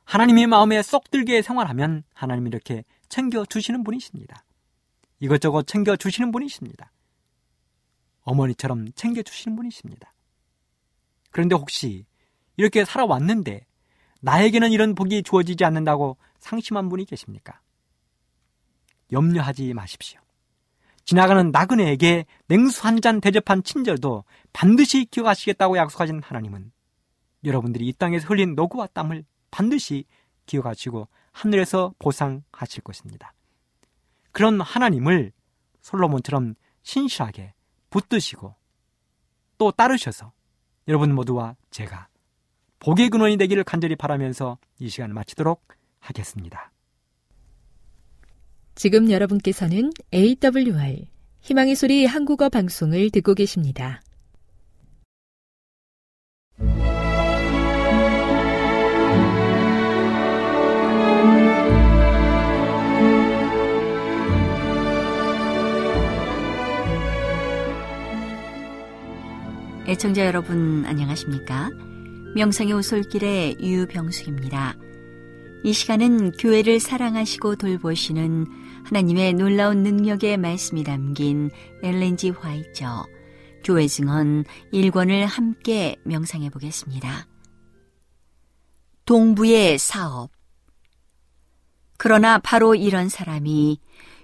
하나님의 마음에 쏙 들게 생활하면 하나님이 이렇게 챙겨주시는 분이십니다. 이것저것 챙겨주시는 분이십니다. 어머니처럼 챙겨주시는 분이십니다. 그런데 혹시 이렇게 살아왔는데 나에게는 이런 복이 주어지지 않는다고 상심한 분이 계십니까? 염려하지 마십시오. 지나가는 나그네에게 냉수 한 잔 대접한 친절도 반드시 기억하시겠다고 약속하신 하나님은 여러분들이 이 땅에서 흘린 노구와 땀을 반드시 기억하시고 하늘에서 보상하실 것입니다. 그런 하나님을 솔로몬처럼 신실하게 붙드시고 또 따르셔서 여러분 모두와 제가 복의 근원이 되기를 간절히 바라면서 이 시간을 마치도록 하겠습니다. 지금 여러분께서는 AWR 희망의 소리 한국어 방송을 듣고 계십니다. 애청자 여러분 안녕하십니까? 명상의 오솔길의 유병숙입니다. 이 시간은 교회를 사랑하시고 돌보시는 하나님의 놀라운 능력의 말씀이 담긴 엘렌지 화이처 교회 증언 1권을 함께 명상해 보겠습니다. 동부의 사업 그러나 바로 이런 사람이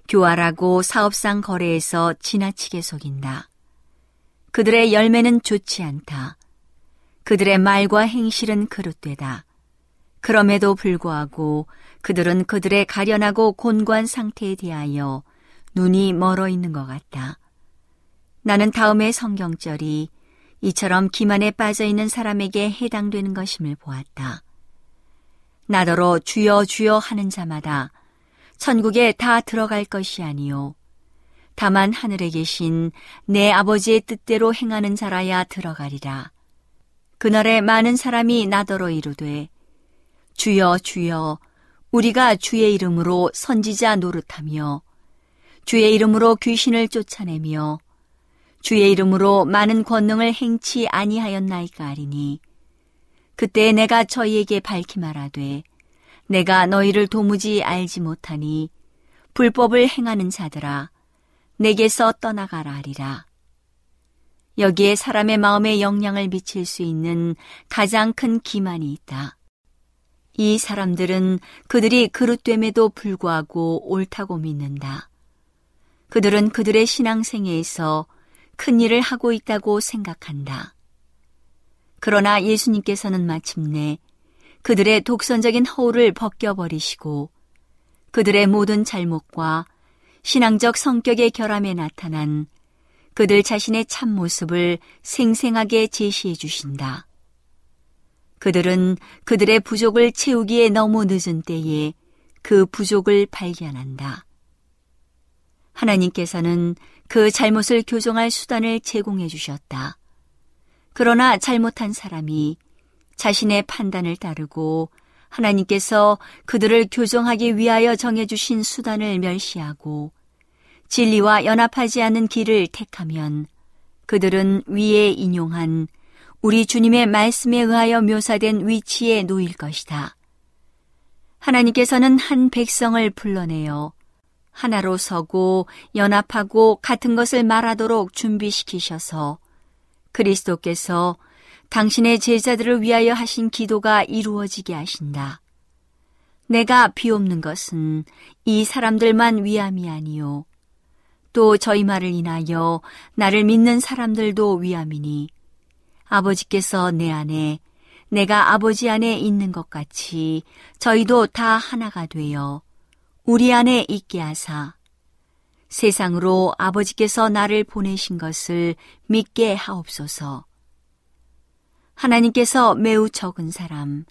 교활하고 사업상 거래에서 지나치게 속인다. 그들의 열매는 좋지 않다. 그들의 말과 행실은 그릇되다. 그럼에도 불구하고 그들은 그들의 가련하고 곤고한 상태에 대하여 눈이 멀어 있는 것 같다. 나는 다음의 성경절이 이처럼 기만에 빠져 있는 사람에게 해당되는 것임을 보았다. 나더러 주여 주여 하는 자마다 천국에 다 들어갈 것이 아니요 다만 하늘에 계신 내 아버지의 뜻대로 행하는 자라야 들어가리라. 그날에 많은 사람이 나더러 이르되 주여 주여 우리가 주의 이름으로 선지자 노릇하며 주의 이름으로 귀신을 쫓아내며 주의 이름으로 많은 권능을 행치 아니하였나이까 하리니 그때 내가 저희에게 밝히 말하되 내가 너희를 도무지 알지 못하니 불법을 행하는 자들아 내게서 떠나가라 하리라. 여기에 사람의 마음에 영향을 미칠 수 있는 가장 큰 기만이 있다. 이 사람들은 그들이 그릇됨에도 불구하고 옳다고 믿는다. 그들은 그들의 신앙생애에서 큰 일을 하고 있다고 생각한다. 그러나 예수님께서는 마침내 그들의 독선적인 허울을 벗겨버리시고 그들의 모든 잘못과 신앙적 성격의 결함에 나타난 그들 자신의 참모습을 생생하게 제시해 주신다. 그들은 그들의 부족을 채우기에 너무 늦은 때에 그 부족을 발견한다. 하나님께서는 그 잘못을 교정할 수단을 제공해 주셨다. 그러나 잘못한 사람이 자신의 판단을 따르고 하나님께서 그들을 교정하기 위하여 정해주신 수단을 멸시하고 진리와 연합하지 않은 길을 택하면 그들은 위에 인용한 우리 주님의 말씀에 의하여 묘사된 위치에 놓일 것이다. 하나님께서는 한 백성을 불러내어 하나로 서고 연합하고 같은 것을 말하도록 준비시키셔서 그리스도께서 당신의 제자들을 위하여 하신 기도가 이루어지게 하신다. 내가 비옵는 것은 이 사람들만 위함이 아니요. 또 저희 말을 인하여 나를 믿는 사람들도 위함이니 아버지께서 내 안에 내가 아버지 안에 있는 것 같이 저희도 다 하나가 되어 우리 안에 있게 하사 세상으로 아버지께서 나를 보내신 것을 믿게 하옵소서. 하나님께서 매우 적은 사람,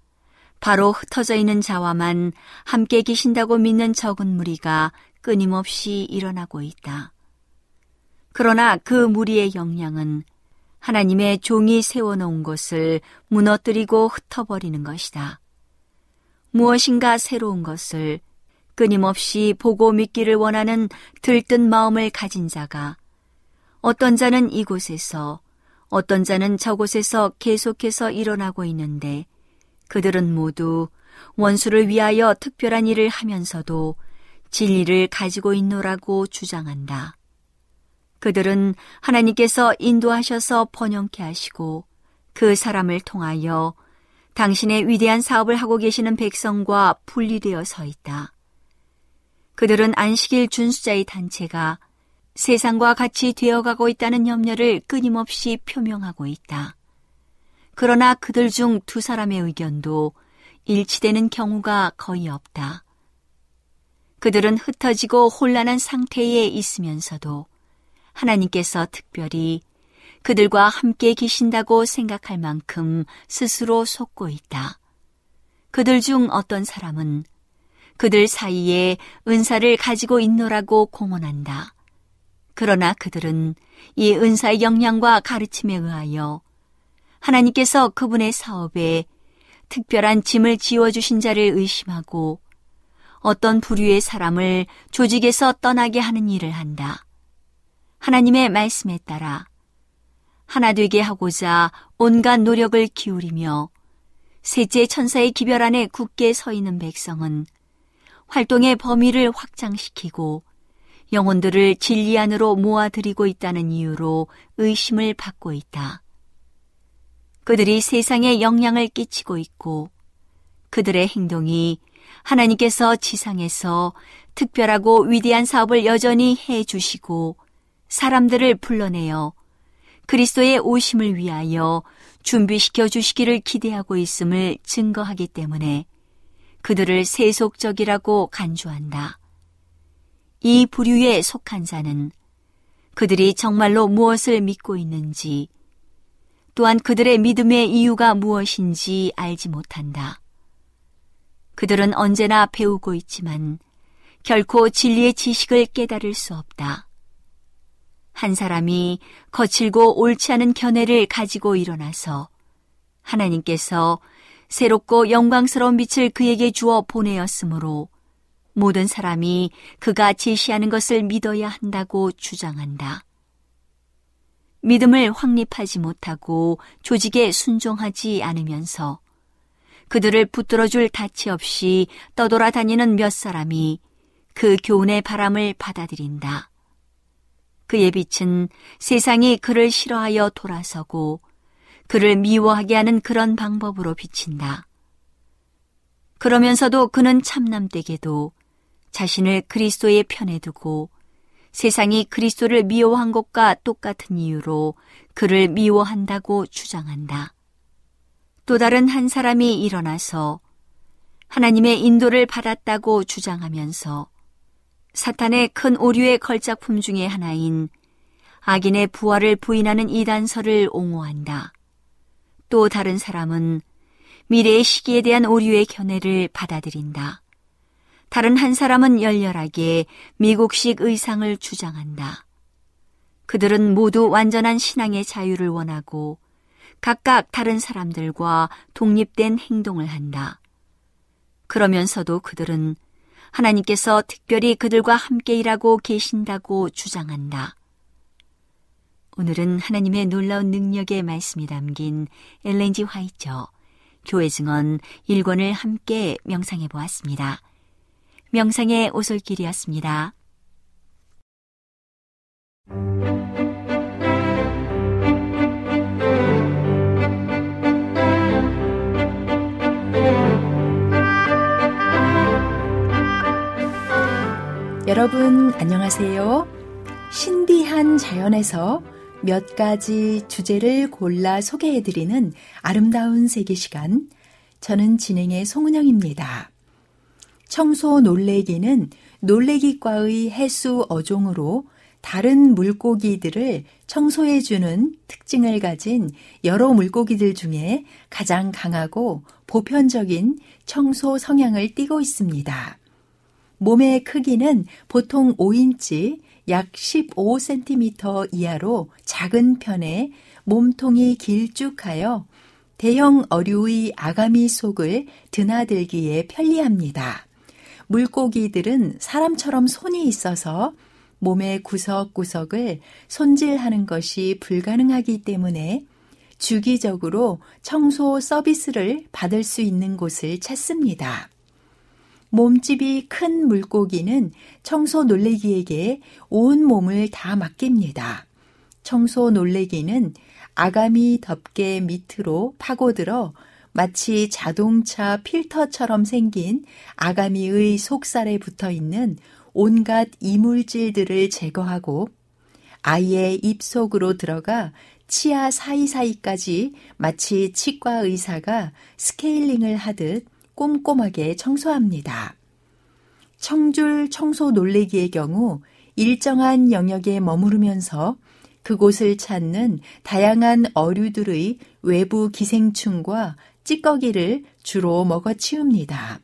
바로 흩어져 있는 자와만 함께 계신다고 믿는 적은 무리가 끊임없이 일어나고 있다. 그러나 그 무리의 역량은 하나님의 종이 세워놓은 것을 무너뜨리고 흩어버리는 것이다. 무엇인가 새로운 것을 끊임없이 보고 믿기를 원하는 들뜬 마음을 가진 자가 어떤 자는 이곳에서 어떤 자는 저곳에서 계속해서 일어나고 있는데 그들은 모두 원수를 위하여 특별한 일을 하면서도 진리를 가지고 있노라고 주장한다. 그들은 하나님께서 인도하셔서 번영케 하시고 그 사람을 통하여 당신의 위대한 사업을 하고 계시는 백성과 분리되어 서 있다. 그들은 안식일 준수자의 단체가 세상과 같이 되어가고 있다는 염려를 끊임없이 표명하고 있다. 그러나 그들 중 두 사람의 의견도 일치되는 경우가 거의 없다. 그들은 흩어지고 혼란한 상태에 있으면서도 하나님께서 특별히 그들과 함께 계신다고 생각할 만큼 스스로 속고 있다. 그들 중 어떤 사람은 그들 사이에 은사를 가지고 있노라고 공언한다. 그러나 그들은 이 은사의 역량과 가르침에 의하여 하나님께서 그분의 사업에 특별한 짐을 지워주신 자를 의심하고 어떤 부류의 사람을 조직에서 떠나게 하는 일을 한다. 하나님의 말씀에 따라 하나 되게 하고자 온갖 노력을 기울이며 셋째 천사의 기별 안에 굳게 서 있는 백성은 활동의 범위를 확장시키고 영혼들을 진리 안으로 모아들이고 있다는 이유로 의심을 받고 있다. 그들이 세상에 영향을 끼치고 있고 그들의 행동이 하나님께서 지상에서 특별하고 위대한 사업을 여전히 해 주시고 사람들을 불러내어 그리스도의 오심을 위하여 준비시켜 주시기를 기대하고 있음을 증거하기 때문에 그들을 세속적이라고 간주한다. 이 부류에 속한 자는 그들이 정말로 무엇을 믿고 있는지 또한 그들의 믿음의 이유가 무엇인지 알지 못한다. 그들은 언제나 배우고 있지만 결코 진리의 지식을 깨달을 수 없다. 한 사람이 거칠고 옳지 않은 견해를 가지고 일어나서 하나님께서 새롭고 영광스러운 빛을 그에게 주어 보내었으므로 모든 사람이 그가 제시하는 것을 믿어야 한다고 주장한다. 믿음을 확립하지 못하고 조직에 순종하지 않으면서 그들을 붙들어줄 다치 없이 떠돌아다니는 몇 사람이 그 교훈의 바람을 받아들인다. 그의 빛은 세상이 그를 싫어하여 돌아서고 그를 미워하게 하는 그런 방법으로 비친다. 그러면서도 그는 참남되게도 자신을 그리스도의 편에 두고 세상이 그리스도를 미워한 것과 똑같은 이유로 그를 미워한다고 주장한다. 또 다른 한 사람이 일어나서 하나님의 인도를 받았다고 주장하면서 사탄의 큰 오류의 걸작품 중의 하나인 악인의 부활을 부인하는 이단서를 옹호한다. 또 다른 사람은 미래의 시기에 대한 오류의 견해를 받아들인다. 다른 한 사람은 열렬하게 미국식 의상을 주장한다. 그들은 모두 완전한 신앙의 자유를 원하고 각각 다른 사람들과 독립된 행동을 한다. 그러면서도 그들은 하나님께서 특별히 그들과 함께 일하고 계신다고 주장한다. 오늘은 하나님의 놀라운 능력의 말씀이 담긴 엘렌지 화이처 교회 증언 1권을 함께 명상해 보았습니다. 명상의 오솔길이었습니다. 여러분 안녕하세요. 신비한 자연에서 몇 가지 주제를 골라 소개해드리는 아름다운 세계 시간. 저는 진행의 송은영입니다. 청소 놀래기는 놀래기과의 해수 어종으로 다른 물고기들을 청소해주는 특징을 가진 여러 물고기들 중에 가장 강하고 보편적인 청소 성향을 띠고 있습니다. 몸의 크기는 보통 5인치 약 15cm 이하로 작은 편에 몸통이 길쭉하여 대형 어류의 아가미 속을 드나들기에 편리합니다. 물고기들은 사람처럼 손이 있어서 몸의 구석구석을 손질하는 것이 불가능하기 때문에 주기적으로 청소 서비스를 받을 수 있는 곳을 찾습니다. 몸집이 큰 물고기는 청소 놀래기에게 온 몸을 다 맡깁니다. 청소 놀래기는 아가미 덮개 밑으로 파고들어 마치 자동차 필터처럼 생긴 아가미의 속살에 붙어 있는 온갖 이물질들을 제거하고 아이의 입 속으로 들어가 치아 사이사이까지 마치 치과 의사가 스케일링을 하듯 꼼꼼하게 청소합니다. 청줄 청소 놀래기의 경우 일정한 영역에 머무르면서 그곳을 찾는 다양한 어류들의 외부 기생충과 찌꺼기를 주로 먹어 치웁니다.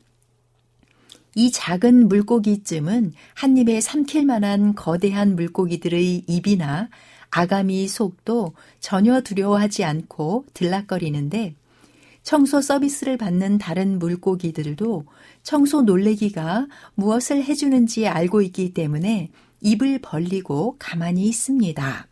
이 작은 물고기쯤은 한 입에 삼킬 만한 거대한 물고기들의 입이나 아가미 속도 전혀 두려워하지 않고 들락거리는데 청소 서비스를 받는 다른 물고기들도 청소 놀래기가 무엇을 해주는지 알고 있기 때문에 입을 벌리고 가만히 있습니다.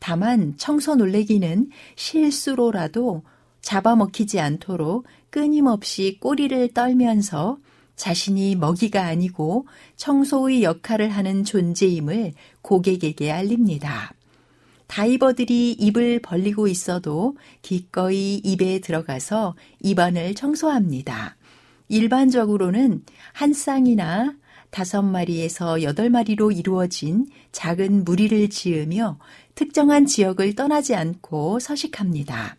다만 청소 놀래기는 실수로라도 잡아먹히지 않도록 끊임없이 꼬리를 떨면서 자신이 먹이가 아니고 청소의 역할을 하는 존재임을 고객에게 알립니다. 다이버들이 입을 벌리고 있어도 기꺼이 입에 들어가서 입안을 청소합니다. 일반적으로는 한 쌍이나 다섯 마리에서 여덟 마리로 이루어진 작은 무리를 지으며 특정한 지역을 떠나지 않고 서식합니다.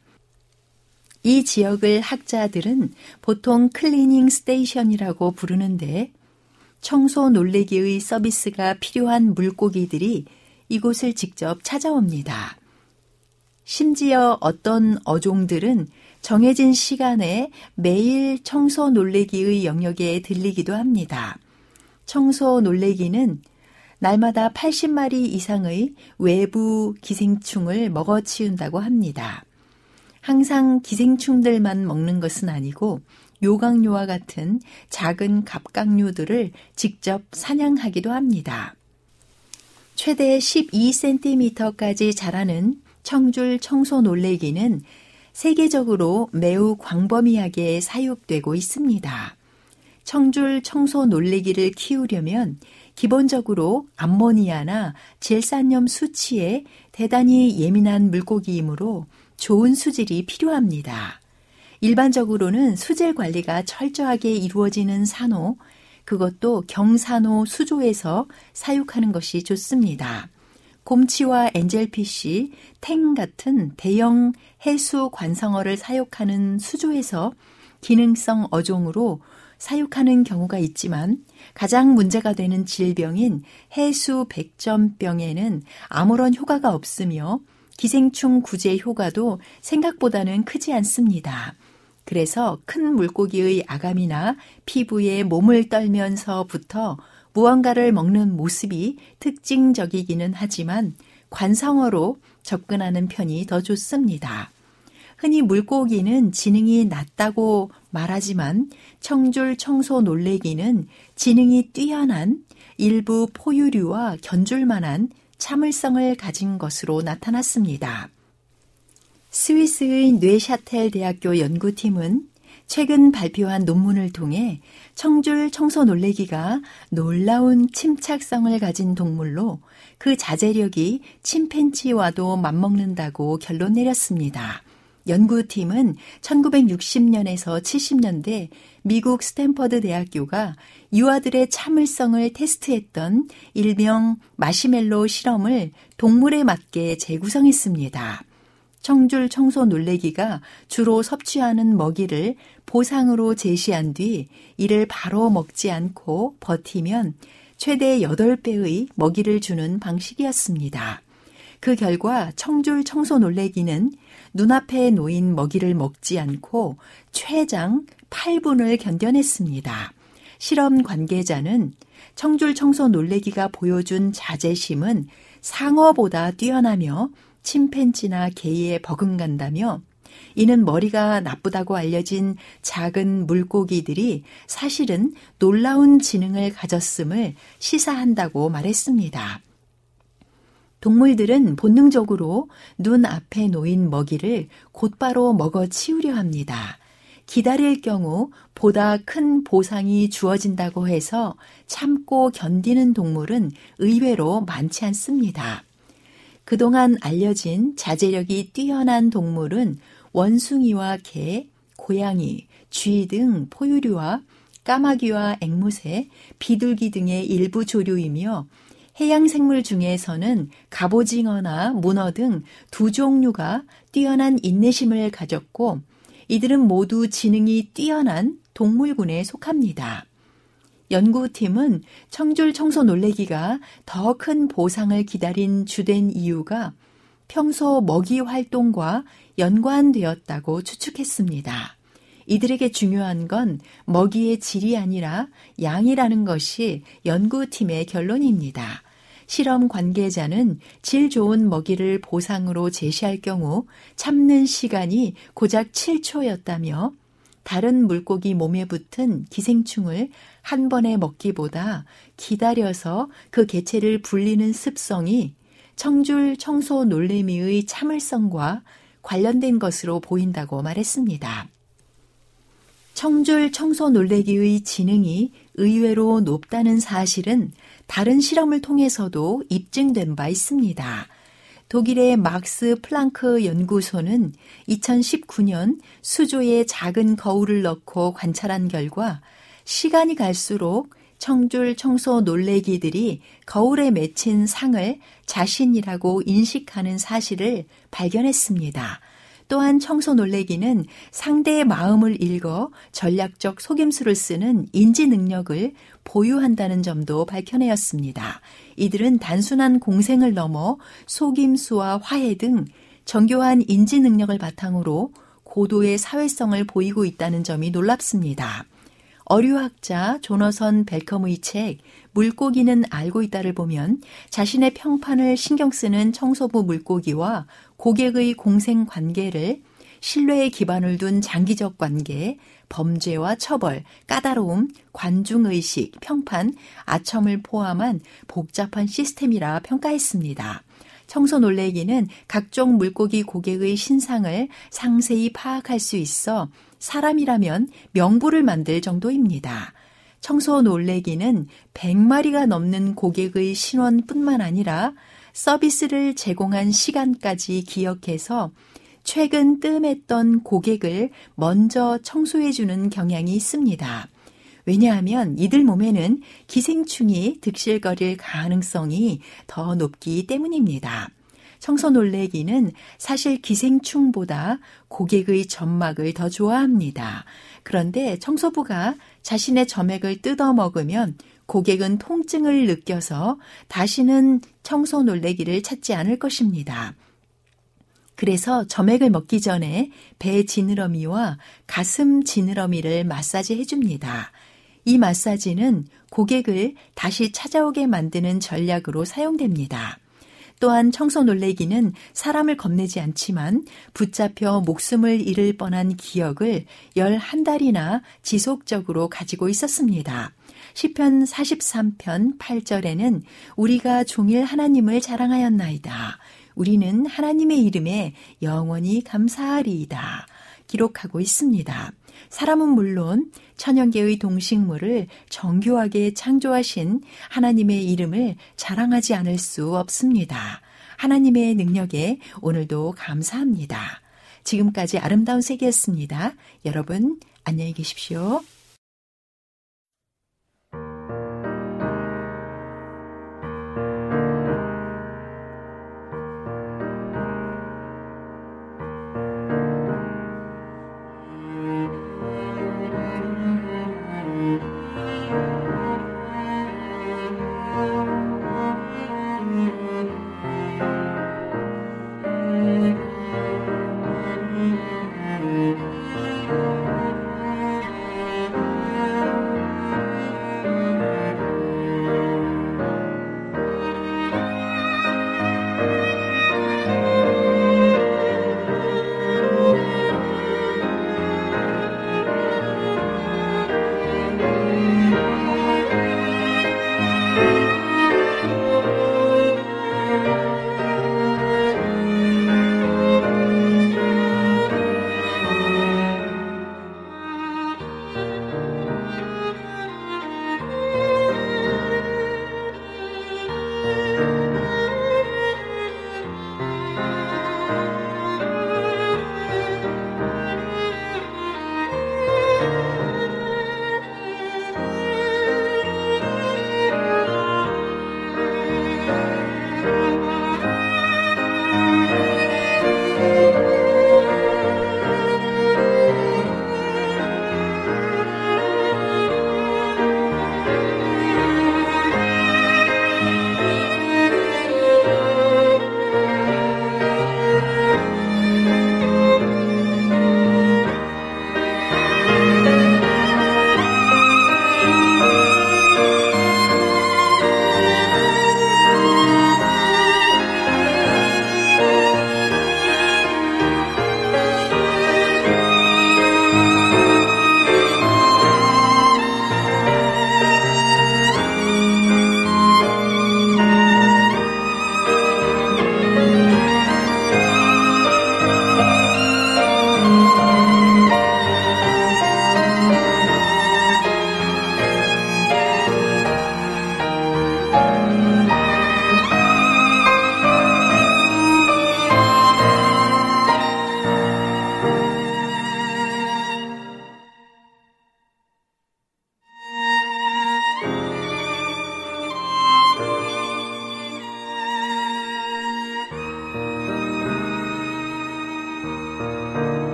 이 지역을 학자들은 보통 cleaning station이라고 부르는데 청소 놀래기의 서비스가 필요한 물고기들이 이곳을 직접 찾아옵니다. 심지어 어떤 어종들은 정해진 시간에 매일 청소 놀래기의 영역에 들리기도 합니다. 청소 놀래기는 날마다 80마리 이상의 외부 기생충을 먹어치운다고 합니다. 항상 기생충들만 먹는 것은 아니고 요강류와 같은 작은 갑각류들을 직접 사냥하기도 합니다. 최대 12cm까지 자라는 청줄 청소 놀래기는 세계적으로 매우 광범위하게 사육되고 있습니다. 청줄 청소 놀래기를 키우려면 기본적으로 암모니아나 질산염 수치에 대단히 예민한 물고기이므로 좋은 수질이 필요합니다. 일반적으로는 수질 관리가 철저하게 이루어지는 산호, 그것도 경산호 수조에서 사육하는 것이 좋습니다. 곰치와 엔젤피쉬, 탱 같은 대형 해수 관성어를 사육하는 수조에서 기능성 어종으로 사육하는 경우가 있지만 가장 문제가 되는 질병인 해수 백점병에는 아무런 효과가 없으며 기생충 구제 효과도 생각보다는 크지 않습니다. 그래서 큰 물고기의 아감이나 피부에 몸을 떨면서부터 무언가를 먹는 모습이 특징적이기는 하지만 관성어로 접근하는 편이 더 좋습니다. 흔히 물고기는 지능이 낮다고 말하지만 청줄 청소 놀래기는 지능이 뛰어난 일부 포유류와 견줄만한 참을성을 가진 것으로 나타났습니다. 스위스의 뇌샤텔 대학교 연구팀은 최근 발표한 논문을 통해 청줄 청소 놀래기가 놀라운 침착성을 가진 동물로 그 자제력이 침팬지와도 맞먹는다고 결론 내렸습니다. 연구팀은 1960년에서 70년대 미국 스탠퍼드 대학교가 유아들의 참을성을 테스트했던 일명 마시멜로 실험을 동물에 맞게 재구성했습니다. 청줄 청소 놀래기가 주로 섭취하는 먹이를 보상으로 제시한 뒤 이를 바로 먹지 않고 버티면 최대 8배의 먹이를 주는 방식이었습니다. 그 결과 청줄 청소 놀래기는 눈앞에 놓인 먹이를 먹지 않고 최장 8분을 견뎌냈습니다. 실험 관계자는 청줄 청소 놀래기가 보여준 자제심은 상어보다 뛰어나며 침팬지나 개에 버금간다며 이는 머리가 나쁘다고 알려진 작은 물고기들이 사실은 놀라운 지능을 가졌음을 시사한다고 말했습니다. 동물들은 본능적으로 눈 앞에 놓인 먹이를 곧바로 먹어 치우려 합니다. 기다릴 경우 보다 큰 보상이 주어진다고 해서 참고 견디는 동물은 의외로 많지 않습니다. 그동안 알려진 자제력이 뛰어난 동물은 원숭이와 개, 고양이, 쥐 등 포유류와 까마귀와 앵무새, 비둘기 등의 일부 조류이며 해양 생물 중에서는 갑오징어나 문어 등 두 종류가 뛰어난 인내심을 가졌고 이들은 모두 지능이 뛰어난 동물군에 속합니다. 연구팀은 청줄 청소 놀래기가 더 큰 보상을 기다린 주된 이유가 평소 먹이 활동과 연관되었다고 추측했습니다. 이들에게 중요한 건 먹이의 질이 아니라 양이라는 것이 연구팀의 결론입니다. 실험 관계자는 질 좋은 먹이를 보상으로 제시할 경우 참는 시간이 고작 7초였다며 다른 물고기 몸에 붙은 기생충을 한 번에 먹기보다 기다려서 그 개체를 불리는 습성이 청줄 청소 놀래미의 참을성과 관련된 것으로 보인다고 말했습니다. 청줄 청소 놀래기의 지능이 의외로 높다는 사실은 다른 실험을 통해서도 입증된 바 있습니다. 독일의 막스 플랑크 연구소는 2019년 수조에 작은 거울을 넣고 관찰한 결과 시간이 갈수록 청줄 청소 놀래기들이 거울에 맺힌 상을 자신이라고 인식하는 사실을 발견했습니다. 또한 청소 놀래기는 상대의 마음을 읽어 전략적 속임수를 쓰는 인지 능력을 보유한다는 점도 밝혀내었습니다. 이들은 단순한 공생을 넘어 속임수와 화해 등 정교한 인지 능력을 바탕으로 고도의 사회성을 보이고 있다는 점이 놀랍습니다. 어류학자 조너선 벨컴의 책 물고기는 알고 있다를 보면 자신의 평판을 신경 쓰는 청소부 물고기와 고객의 공생 관계를 신뢰에 기반을 둔 장기적 관계, 범죄와 처벌, 까다로움, 관중의식, 평판, 아첨을 포함한 복잡한 시스템이라 평가했습니다. 청소 놀래기는 각종 물고기 고객의 신상을 상세히 파악할 수 있어 사람이라면 명부를 만들 정도입니다. 청소 놀래기는 100마리가 넘는 고객의 신원뿐만 아니라 서비스를 제공한 시간까지 기억해서 최근 뜸했던 고객을 먼저 청소해주는 경향이 있습니다. 왜냐하면 이들 몸에는 기생충이 득실거릴 가능성이 더 높기 때문입니다. 청소 놀래기는 사실 기생충보다 고객의 점막을 더 좋아합니다. 그런데 청소부가 자신의 점액을 뜯어 먹으면 고객은 통증을 느껴서 다시는 청소 놀래기를 찾지 않을 것입니다. 그래서 점액을 먹기 전에 배 지느러미와 가슴 지느러미를 마사지 해줍니다. 이 마사지는 고객을 다시 찾아오게 만드는 전략으로 사용됩니다. 또한 청소 놀래기는 사람을 겁내지 않지만 붙잡혀 목숨을 잃을 뻔한 기억을 11달이나 지속적으로 가지고 있었습니다. 시편 43편 8절에는 우리가 종일 하나님을 자랑하였나이다. 우리는 하나님의 이름에 영원히 감사하리이다. 기록하고 있습니다. 사람은 물론 천연계의 동식물을 정교하게 창조하신 하나님의 이름을 자랑하지 않을 수 없습니다. 하나님의 능력에 오늘도 감사합니다. 지금까지 아름다운 세계였습니다. 여러분, 안녕히 계십시오.